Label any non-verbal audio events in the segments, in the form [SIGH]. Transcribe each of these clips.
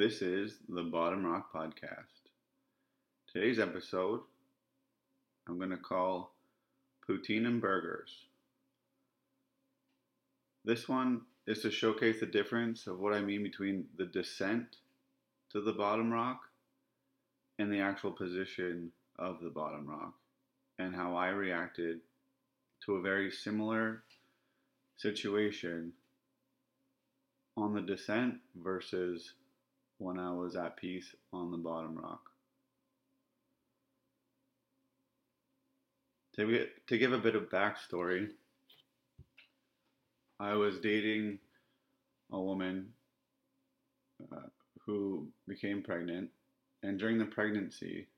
This is the Bottom Rock Podcast. Today's episode, I'm going to call Poutine and Burgers. This one is to showcase the difference of what I mean between the descent to the bottom rock and the actual position of the bottom rock, and how I reacted to a very similar situation on the descent versus when I was at peace on the bottom rock. To, get, to give a bit of backstory, I was dating a woman uh, who became pregnant, and during the pregnancy,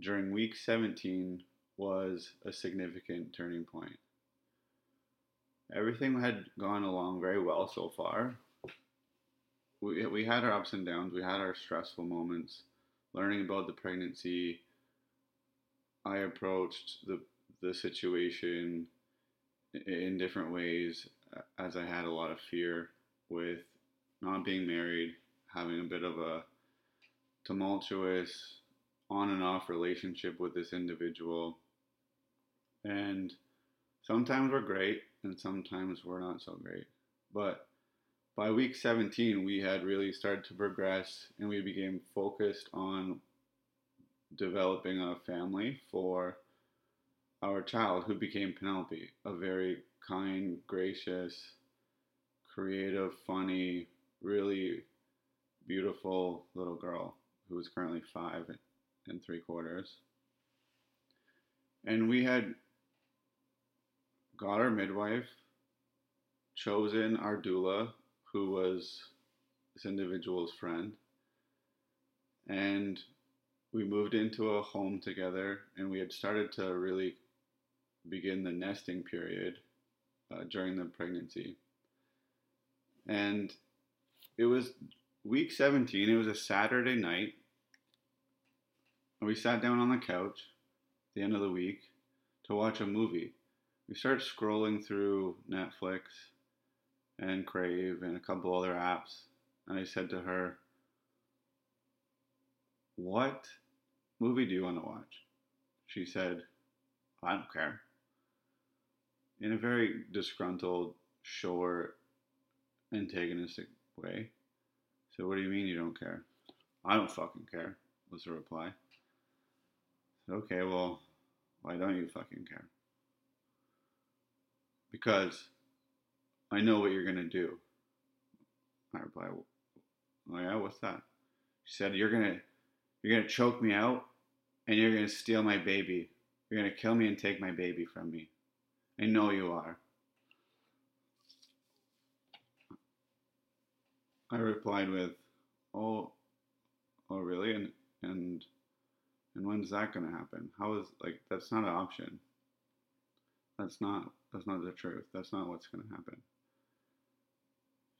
during week 17, was a significant turning point. Everything had gone along very well so far. We, we had our ups and downs, we had our stressful moments. Learning about the pregnancy, I approached the, the situation in different ways as I had a lot of fear with not being married, having a bit of a tumultuous on and off relationship with this individual. And sometimes we're great and sometimes we're not so great. But by week 17, we had really started to progress and we became focused on developing a family for our child who became Penelope, a very kind, gracious, creative, funny, really beautiful little girl who is currently five and three quarters. And we had got our midwife, chosen our doula, who was this individual's friend, and we moved into a home together and we had started to really begin the nesting period uh, during the pregnancy. And it was week 17, it was a Saturday night. And we sat down on the couch at the end of the week to watch a movie. We started scrolling through Netflix and Crave and a couple other apps. And I said to her, What movie do you want to watch? She said, I don't care. In a very disgruntled, short, antagonistic way. So, what do you mean you don't care? I don't fucking care, was the reply. Said, okay, well, why don't you fucking care? Because I know what you're going to do. I replied, oh yeah, what's that? She said, you're going to you're going to choke me out and you're going to steal my baby. You're going to kill me and take my baby from me. I know you are. I replied with, "Oh, oh, really? And and and when's that going to happen? How is like that's not an option. That's not that's not the truth. That's not what's going to happen."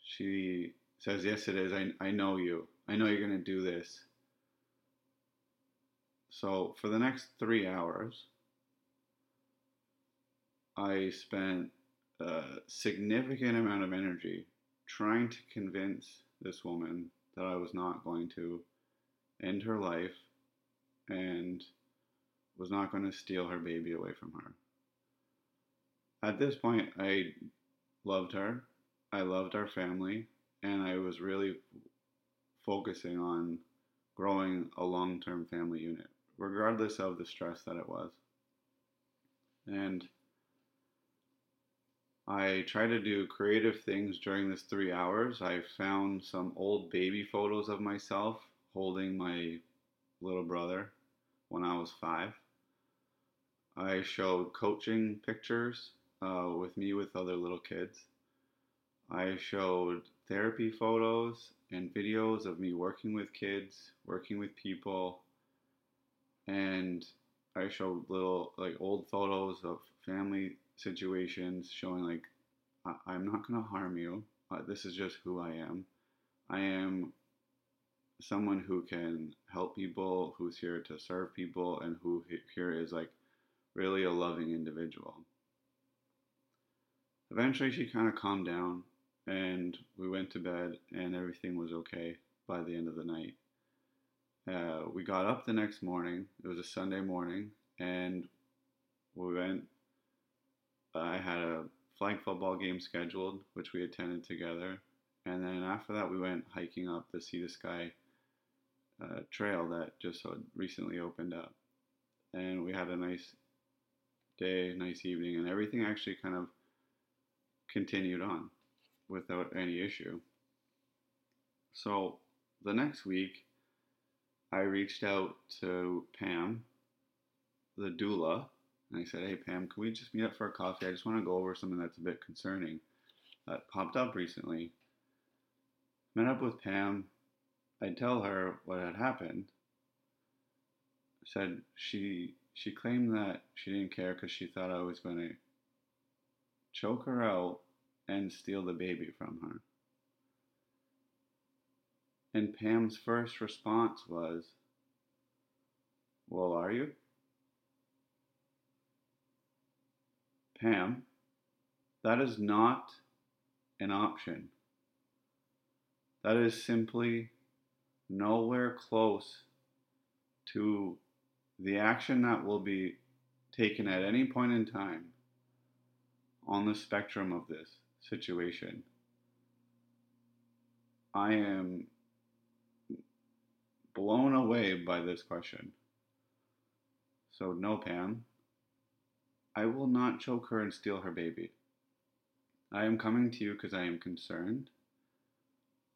She says, "Yes, it is. I I know you. I know you're going to do this." So for the next three hours, I spent a significant amount of energy trying to convince this woman that I was not going to end her life and was not going to steal her baby away from her. At this point, I loved her, I loved our family, and I was really focusing on growing a long term family unit, regardless of the stress that it was. And I try to do creative things during this three hours. I found some old baby photos of myself holding my little brother when I was five. I showed coaching pictures uh, with me with other little kids. I showed therapy photos and videos of me working with kids, working with people, and I showed little like old photos of family situations showing like I- am not to harm you. Uh, this is just who I am. I am someone who can help people, who's here to serve people, and who here is like really a loving individual. Eventually, she kind of calmed down and we went to bed and everything was okay. by the end of the night. Uh, we got up the next morning. It was a Sunday morning, and we went. I had a flag football game scheduled, which we attended together, and then after that, we went hiking up the Sea to Sky uh, trail that just recently opened up, and we had a nice day, nice evening, and everything actually kind of continued on without any issue. So the next week, I reached out to Pam, the doula, and I said, Hey, Pam, can we just meet up for a coffee? I just want to go over something that's a bit concerning that popped up recently. Met up with Pam. I tell her what had happened. Said she she claimed that she didn't care because she thought I was going to choke her out and steal the baby from her. And Pam's first response was, Well, are you? Pam, that is not an option. That is simply nowhere close to the action that will be taken at any point in time on the spectrum of this situation. I am blown away by this question. So, no, Pam, I will not choke her and steal her baby. I am coming to you because I am concerned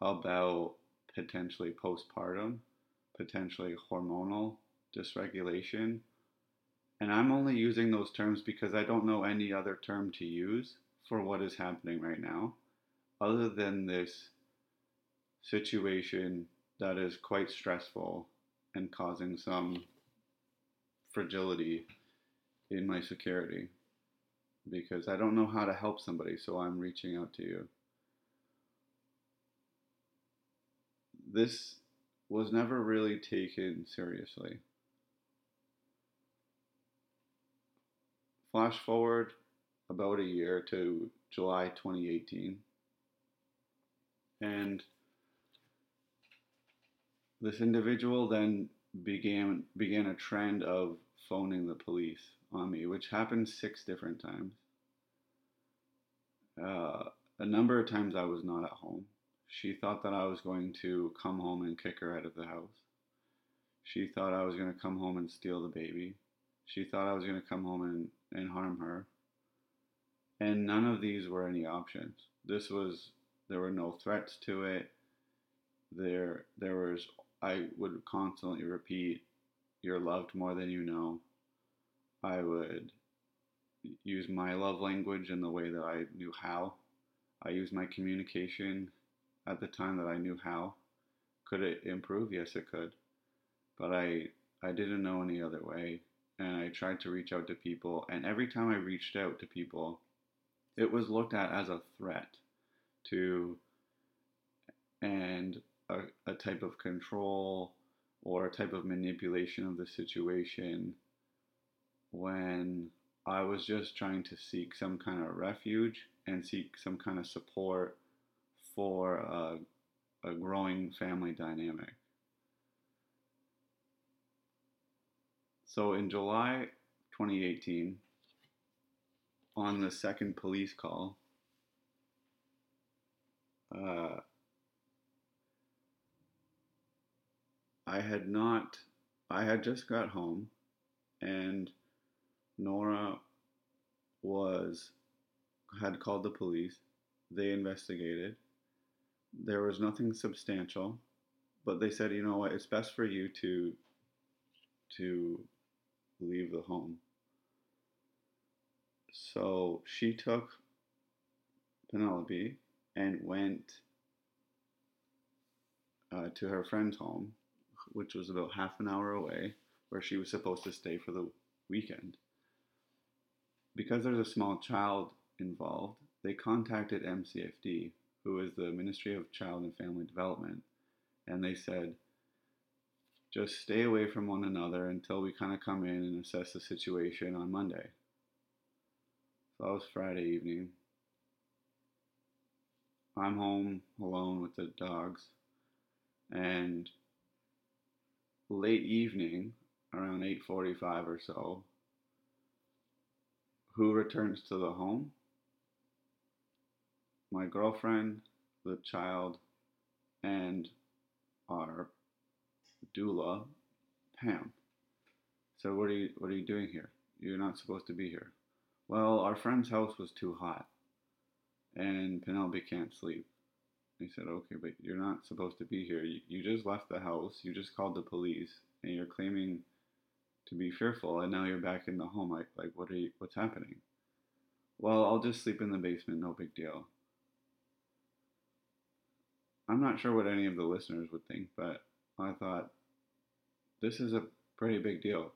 about potentially postpartum, potentially hormonal dysregulation. And I'm only using those terms because I don't know any other term to use for what is happening right now, other than this situation that is quite stressful and causing some fragility in my security because I don't know how to help somebody, so I'm reaching out to you. This was never really taken seriously. Flash forward about a year to July 2018. And this individual then began began a trend of phoning the police on me, which happened six different times. Uh, a number of times I was not at home. She thought that I was going to come home and kick her out of the house. She thought I was going to come home and steal the baby. She thought I was going to come home and, and harm her. And none of these were any options. This was, there were no threats to it. There, there was, I would constantly repeat, you're loved more than you know. I would use my love language in the way that I knew how. I used my communication at the time that I knew how. Could it improve? Yes, it could. But I I didn't know any other way, and I tried to reach out to people. And every time I reached out to people, it was looked at as a threat to and a, a type of control or a type of manipulation of the situation when I was just trying to seek some kind of refuge and seek some kind of support for a, a growing family dynamic. So in July 2018, on the second police call, uh, I had not, I had just got home and Nora was had called the police. They investigated. There was nothing substantial, but they said, you know what, it's best for you to to leave the home. So she took Penelope and went uh, to her friend's home, which was about half an hour away, where she was supposed to stay for the weekend because there's a small child involved, they contacted MCFD, who is the Ministry of Child and Family Development, and they said, just stay away from one another until we kind of come in and assess the situation on Monday. So that was Friday evening. I'm home alone with the dogs, And late evening, around 8:45 or so, who returns to the home? My girlfriend, the child, and our doula, Pam. So what are you what are you doing here? You're not supposed to be here. Well, our friend's house was too hot, and Penelope can't sleep. He said, okay, but you're not supposed to be here. You, you just left the house. You just called the police, and you're claiming to be fearful, and now you're back in the home. Like, like what are you? What's happening? Well, I'll just sleep in the basement. No big deal. I'm not sure what any of the listeners would think, but I thought this is a pretty big deal.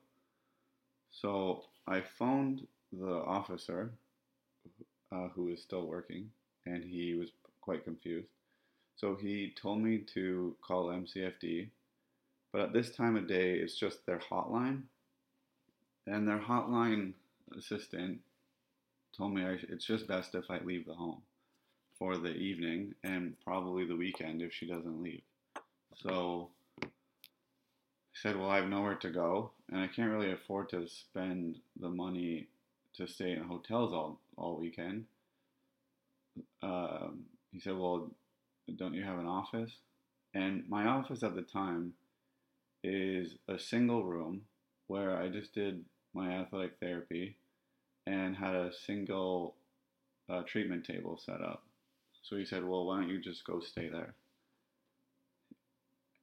So I phoned the officer uh, who is still working, and he was quite confused. So he told me to call MCFD, but at this time of day, it's just their hotline, and their hotline assistant told me I, it's just best if I leave the home for the evening and probably the weekend if she doesn't leave. So I said, Well, I have nowhere to go, and I can't really afford to spend the money to stay in hotels all, all weekend. Um, he said, Well, don't you have an office? And my office at the time is a single room where I just did my athletic therapy and had a single uh, treatment table set up. So he said, Well, why don't you just go stay there?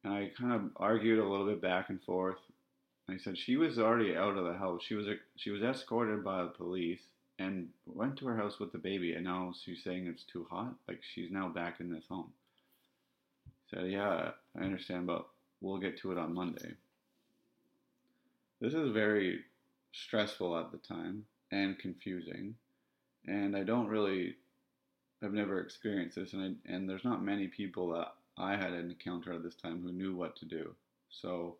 And I kind of argued a little bit back and forth. I said she was already out of the house. She was she was escorted by the police and went to her house with the baby, and now she's saying it's too hot. Like she's now back in this home. He said, "Yeah, I understand, but we'll get to it on Monday." This is very stressful at the time and confusing, and I don't really, I've never experienced this, and I, and there's not many people that I had an encounter at this time who knew what to do. So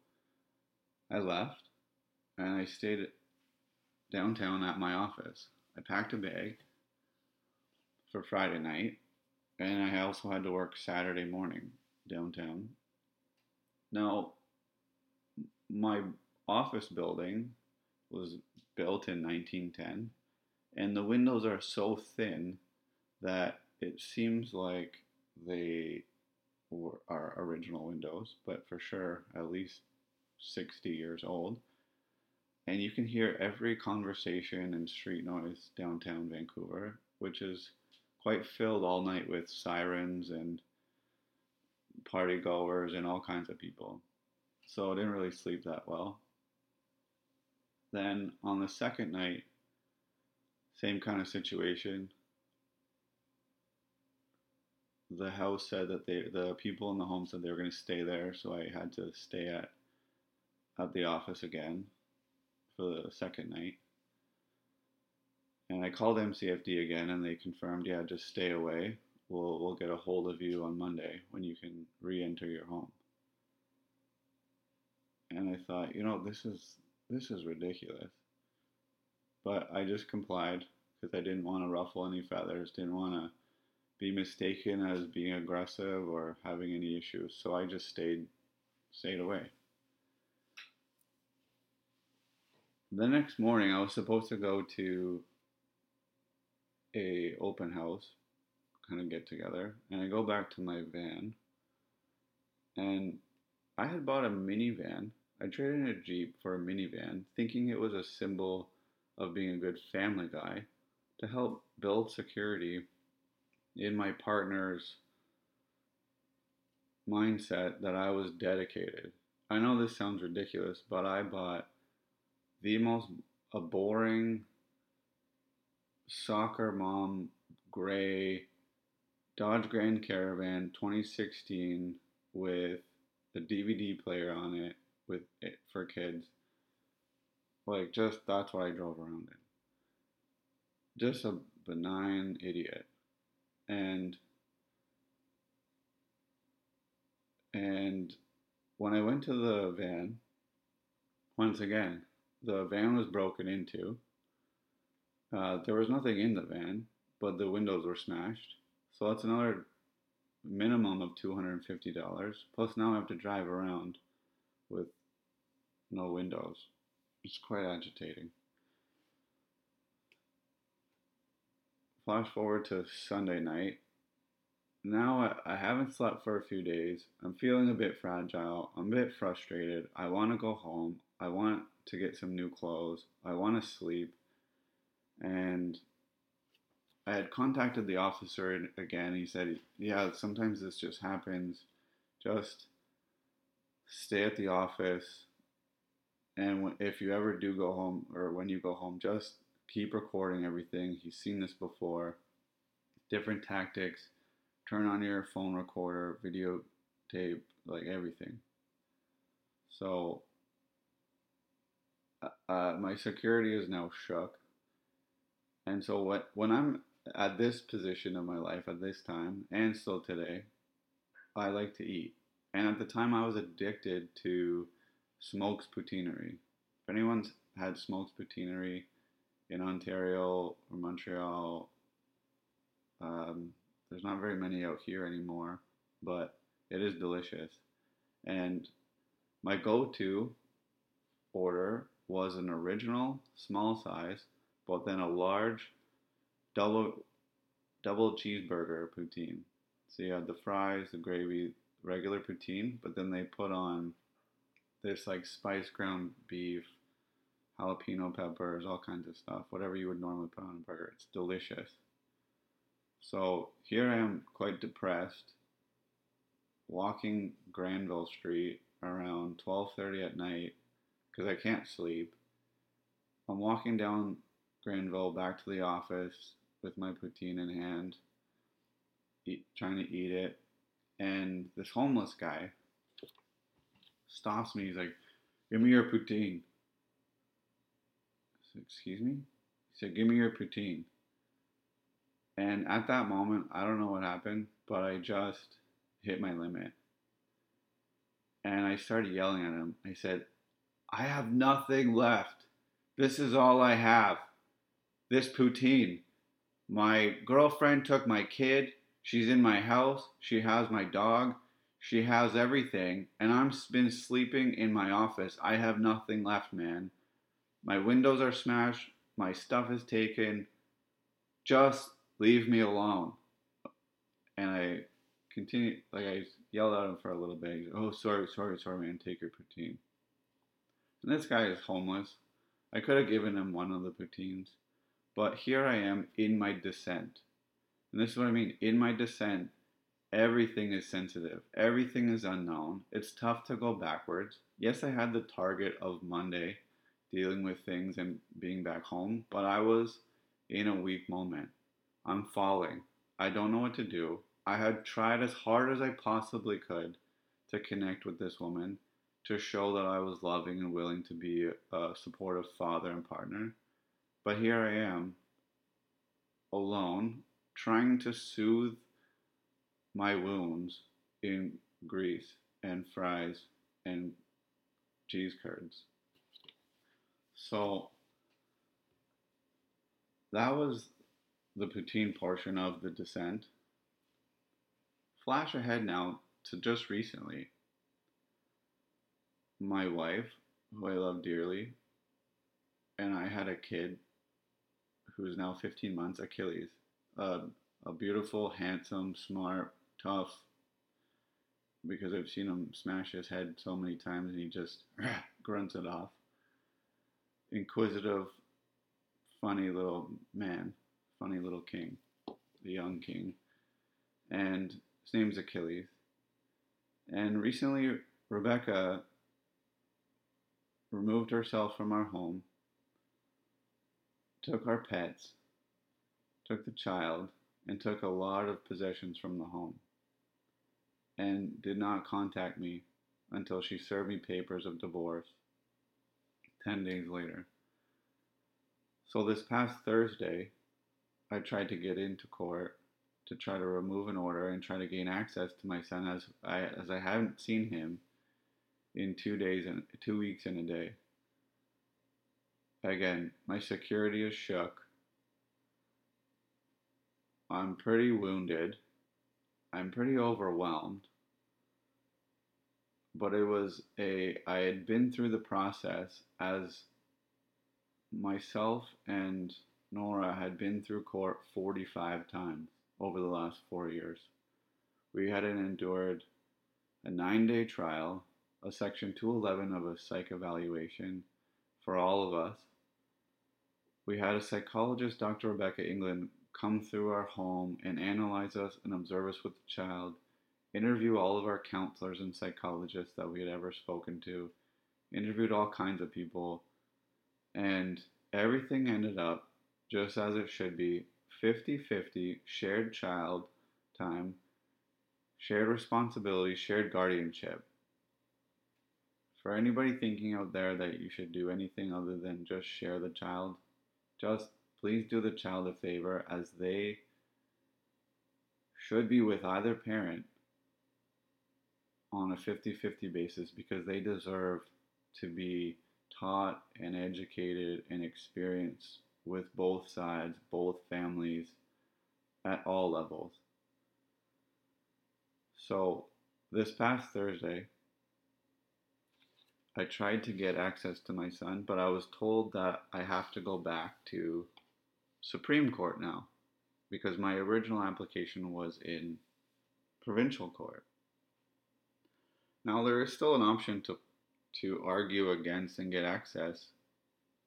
I left and I stayed downtown at my office. I packed a bag for Friday night and I also had to work Saturday morning downtown. Now, my office building was built in 1910 and the windows are so thin that it seems like they our original windows, but for sure at least 60 years old. And you can hear every conversation and street noise downtown Vancouver, which is quite filled all night with sirens and party goers and all kinds of people. So I didn't really sleep that well. Then on the second night, same kind of situation. The house said that they, the people in the home said they were going to stay there, so I had to stay at at the office again for the second night. And I called MCFD again and they confirmed, yeah, just stay away. We'll, we'll get a hold of you on Monday when you can re enter your home. And I thought, you know, this is this is ridiculous. But I just complied because I didn't want to ruffle any feathers, didn't want to be mistaken as being aggressive or having any issues. So I just stayed stayed away. The next morning I was supposed to go to a open house kind of get together and I go back to my van and I had bought a minivan. I traded in a Jeep for a minivan thinking it was a symbol of being a good family guy to help build security in my partner's mindset that I was dedicated. I know this sounds ridiculous, but I bought the most a boring soccer mom gray Dodge Grand Caravan 2016 with a DVD player on it with it for kids. Like just that's what I drove around in. Just a benign idiot. And and when I went to the van, once again, the van was broken into. Uh, there was nothing in the van, but the windows were smashed. So that's another minimum of $250. Plus, now I have to drive around with no windows. It's quite agitating. Flash forward to Sunday night. Now I, I haven't slept for a few days. I'm feeling a bit fragile. I'm a bit frustrated. I want to go home. I want to get some new clothes. I want to sleep. And I had contacted the officer again. He said, Yeah, sometimes this just happens. Just stay at the office. And if you ever do go home, or when you go home, just keep recording everything. He's seen this before. Different tactics. Turn on your phone recorder, videotape, like everything. So, uh, my security is now shook. And so, what when I'm at this position of my life at this time and still today, I like to eat. And at the time, I was addicted to Smoke's Poutinerie. If anyone's had Smoke's Poutinerie in Ontario or Montreal, um, there's not very many out here anymore, but it is delicious. And my go to order was an original small size, but then a large double double cheeseburger poutine. So you have the fries, the gravy, regular poutine, but then they put on this like spice ground beef, jalapeno peppers, all kinds of stuff, whatever you would normally put on a burger. It's delicious. So here I am quite depressed, walking Granville Street around 12:30 at night because I can't sleep. I'm walking down Granville back to the office with my poutine in hand, eat, trying to eat it, and this homeless guy stops me. He's like, "Give me your poutine." Said, "Excuse me?" He said, "Give me your poutine." And at that moment, I don't know what happened, but I just hit my limit. And I started yelling at him. I said, I have nothing left. This is all I have. This poutine. My girlfriend took my kid. She's in my house. She has my dog. She has everything. And I've been sleeping in my office. I have nothing left, man. My windows are smashed. My stuff is taken. Just leave me alone. And I continue, like I yelled at him for a little bit. oh, sorry, sorry, sorry, man, take your poutine. And this guy is homeless. I could have given him one of the poutines. But here I am in my descent. And this is what I mean. In my descent, everything is sensitive, everything is unknown. It's tough to go backwards. Yes, I had the target of Monday dealing with things and being back home, but I was in a weak moment. I'm falling. I don't know what to do. I had tried as hard as I possibly could to connect with this woman, to show that I was loving and willing to be a supportive father and partner. But here I am, alone, trying to soothe my wounds in grease and fries and cheese curds. So that was the poutine portion of the descent. Flash ahead now to just recently. My wife, who I love dearly, and I had a kid who's now 15 months, Achilles. Uh, a beautiful, handsome, smart, tough, because I've seen him smash his head so many times and he just [LAUGHS] grunts it off. Inquisitive, funny little man funny little king, the young king, and his name's Achilles. And recently, Rebecca removed herself from our home, took our pets, took the child, and took a lot of possessions from the home, and did not contact me until she served me papers of divorce 10 days later. So this past Thursday, I tried to get into court to try to remove an order and try to gain access to my son as I as I haven't seen him in two days and two weeks and a day. Again, my security is shook. I'm pretty wounded. I'm pretty overwhelmed. But it was a, I had been through the process as myself and Nora had been through court 45 times over the last four years. We hadn't endured a nine day trial, a Section 211 of a psych evaluation for all of us. We had a psychologist, Dr. Rebecca England, come through our home and analyze us and observe us with the child, interview all of our counselors and psychologists that we had ever spoken to, interviewed all kinds of people, and everything ended up just as it should be 50 50 shared child time, shared responsibility, shared guardianship. For anybody thinking out there that you should do anything other than just share the child, just please do the child a favor as they should be with either parent on a 50 50 basis because they deserve to be taught and educated and experienced with both sides, both families at all levels. So, this past Thursday, I tried to get access to my son, but I was told that I have to go back to Supreme Court now because my original application was in provincial court. Now there is still an option to to argue against and get access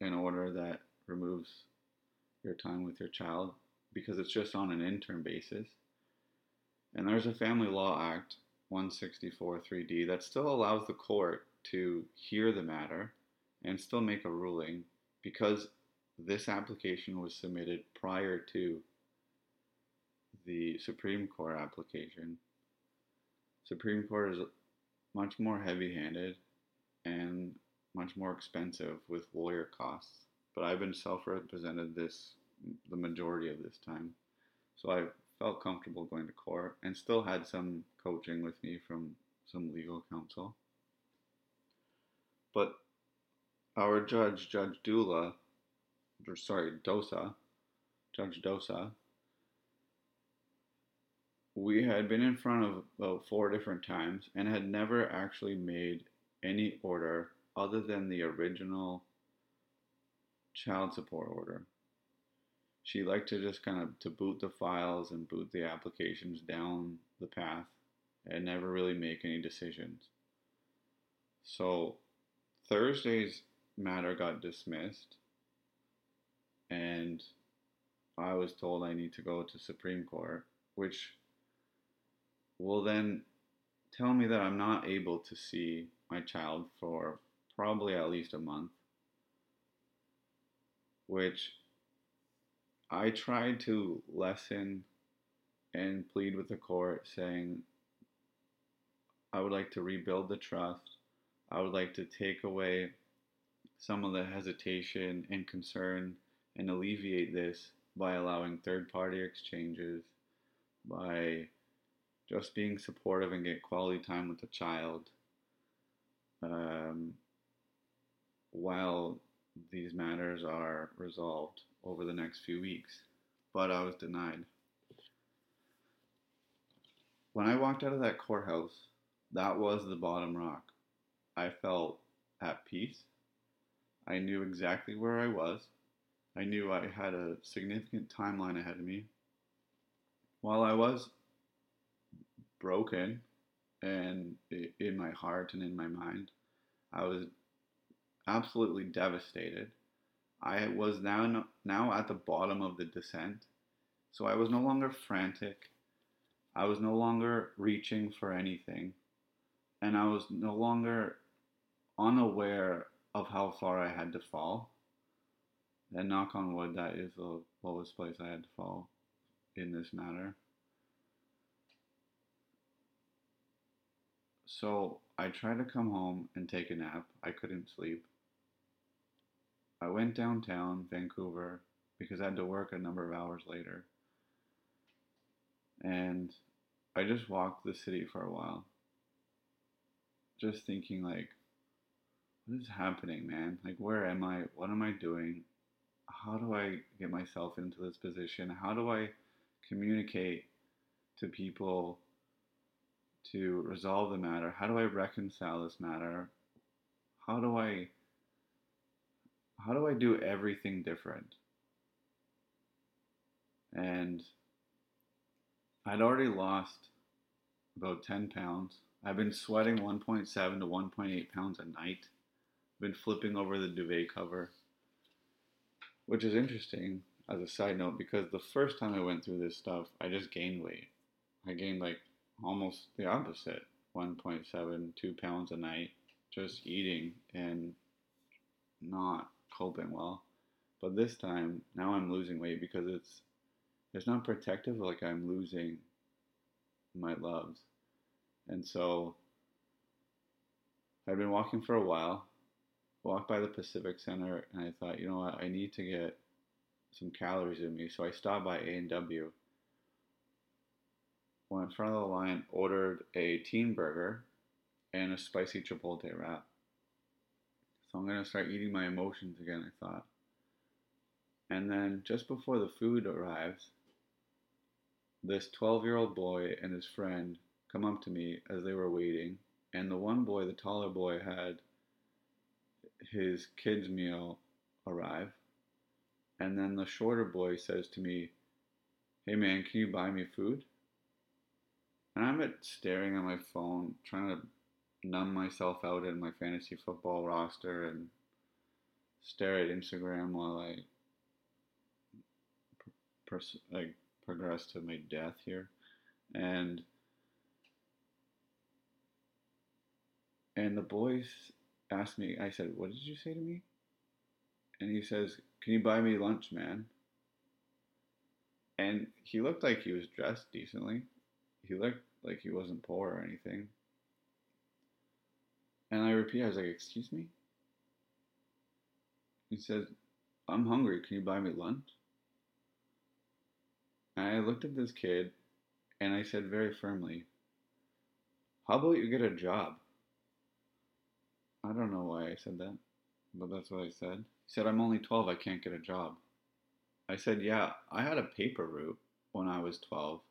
in order that removes your time with your child because it's just on an intern basis. And there's a Family Law Act 164 3D that still allows the court to hear the matter and still make a ruling because this application was submitted prior to the Supreme Court application. Supreme Court is much more heavy handed and much more expensive with lawyer costs. But I've been self represented this the majority of this time. So I felt comfortable going to court and still had some coaching with me from some legal counsel. But our judge, Judge Dula, or sorry, Dosa, Judge Dosa, we had been in front of about four different times and had never actually made any order other than the original child support order. She liked to just kind of to boot the files and boot the applications down the path and never really make any decisions. So Thursday's matter got dismissed and I was told I need to go to Supreme Court, which will then tell me that I'm not able to see my child for probably at least a month, which I tried to lessen and plead with the court saying I would like to rebuild the trust. I would like to take away some of the hesitation and concern and alleviate this by allowing third party exchanges, by just being supportive and get quality time with the child um, while these matters are resolved over the next few weeks. But I was denied. When I walked out of that courthouse, that was the bottom rock. I felt at peace. I knew exactly where I was. I knew I had a significant timeline ahead of me. While I was broken and in my heart and in my mind, I was absolutely devastated. I was now now at the bottom of the descent. So I was no longer frantic. I was no longer reaching for anything. And I was no longer unaware of how far I had to fall. And knock on wood, that is the lowest place I had to fall in this matter. So I tried to come home and take a nap. I couldn't sleep. I went downtown, Vancouver, because I had to work a number of hours later. And I just walked the city for a while. Just thinking, like, what is happening, man? Like, where am I? What am I doing? how do I get myself into this position? How do I communicate to people to resolve the matter? How do I reconcile this matter? How do I how do I do everything different? And I'd already lost about 10 pounds. I've been sweating 1.7 to 1.8 pounds a night. Been flipping over the duvet cover, which is interesting as a side note because the first time I went through this stuff, I just gained weight. I gained like almost the opposite 1.7, 2 pounds a night just eating and not coping well. But this time, now I'm losing weight because it's it's not protective like I'm losing my loves. And so I've been walking for a while, walked by the Pacific Center, and I thought, you know what, I need to get some calories in me. So I stopped by A&W, went in front of the line, ordered a teen burger and a spicy chipotle wrap. So I'm to start eating my emotions again, I thought. And then just before the food arrives, this 12 year old boy and his friend come up to me as they were waiting. And the one boy, the taller boy, had his kid's meal arrive. And then the shorter boy says to me, Hey man, can you buy me food? And I'm at staring at my phone, trying to numb myself out in my fantasy football roster and stare at Instagram while I pers- like progress to my death here, and and the boys asked me. I said, "What did you say to me?" And he says, "Can you buy me lunch, man?" And he looked like he was dressed decently. He looked like he wasn't poor or anything. And I repeat, I was like, Excuse me? He says, I'm hungry. Can you buy me lunch? And I looked at this kid and I said very firmly, How about you get a job? I don't know why I said that, but that's what I said. He said, I'm only 12. I can't get a job. I said, Yeah, I had a paper route when I was 12.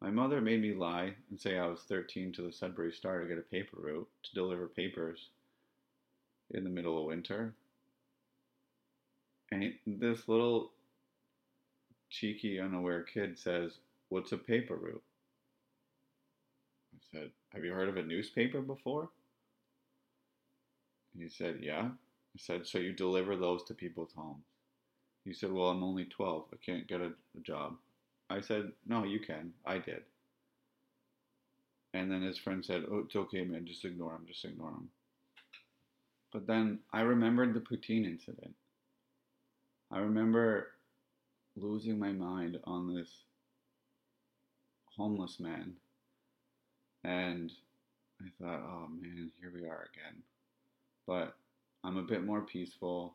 My mother made me lie and say I was 13 to the Sudbury Star to get a paper route to deliver papers in the middle of winter. And this little cheeky, unaware kid says, What's a paper route? I said, Have you heard of a newspaper before? He said, Yeah. I said, So you deliver those to people's homes? He said, Well, I'm only 12. I can't get a, a job. I said, No, you can. I did. And then his friend said, Oh, it's okay, man. Just ignore him. Just ignore him. But then I remembered the poutine incident. I remember losing my mind on this homeless man. And I thought, oh man, here we are again. But I'm a bit more peaceful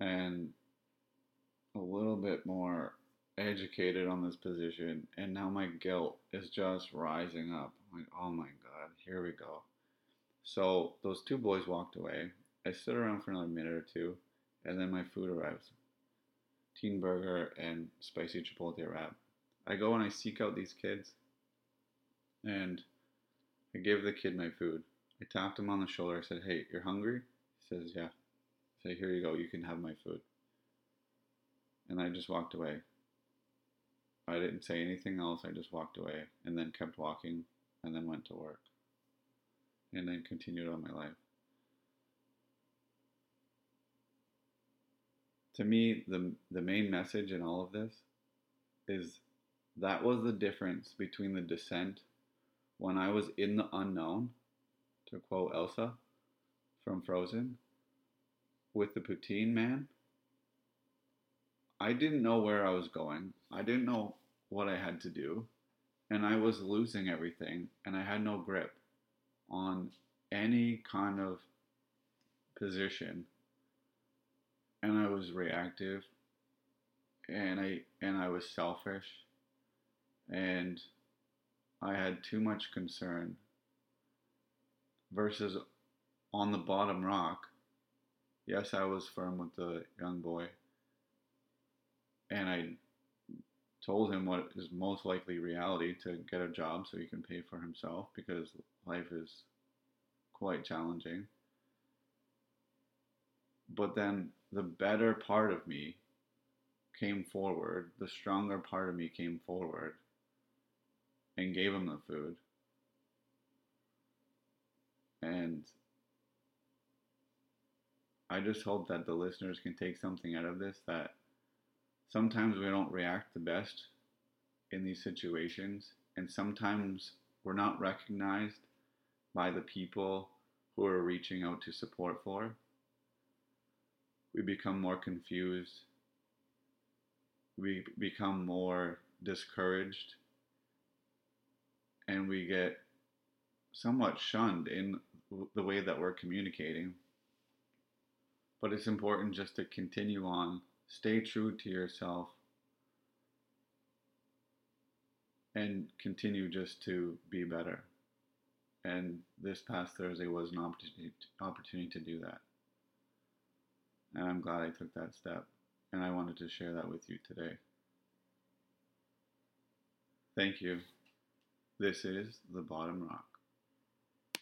and a little bit more educated on this position, and now my guilt is just rising up. I'm like, oh my god, here we go. So those two boys walked away. I stood around for another minute or two, and then my food arrives teen burger and spicy chipotle wrap. I go and I seek out these kids, and I give the kid my food. I tapped him on the shoulder. I said, Hey, you're hungry? He says, Yeah. I say, Here you go. You can have my food. And I just walked away. I didn't say anything else. I just walked away and then kept walking and then went to work and then continued on my life. To me, the, the main message in all of this is that was the difference between the descent when I was in the unknown, to quote Elsa from Frozen, with the poutine man I didn't know where I was going. I didn't know what I had to do. And I was losing everything. And I had no grip on any kind of position. And I was reactive. And I and I was selfish. And I had too much concern. Versus on the bottom rock, yes, I was firm with the young boy and I told him what is most likely reality to get a job so he can pay for himself because life is quite challenging. But then the better part of me came forward, the stronger part of me came forward and gave him the food. And I just hope that the listeners can take something out of this that sometimes we don't react the best in these situations, and sometimes we're not recognized by the people who are reaching out to support for. We become more confused. We become more discouraged. And we get somewhat shunned in the way that we're communicating. But it's important just to continue on, stay true to yourself, and continue just to be better. And this past Thursday was an opportunity, opportunity to do that. And I'm glad I took that step. And I wanted to share that with you today. Thank you. This is The Bottom Rock.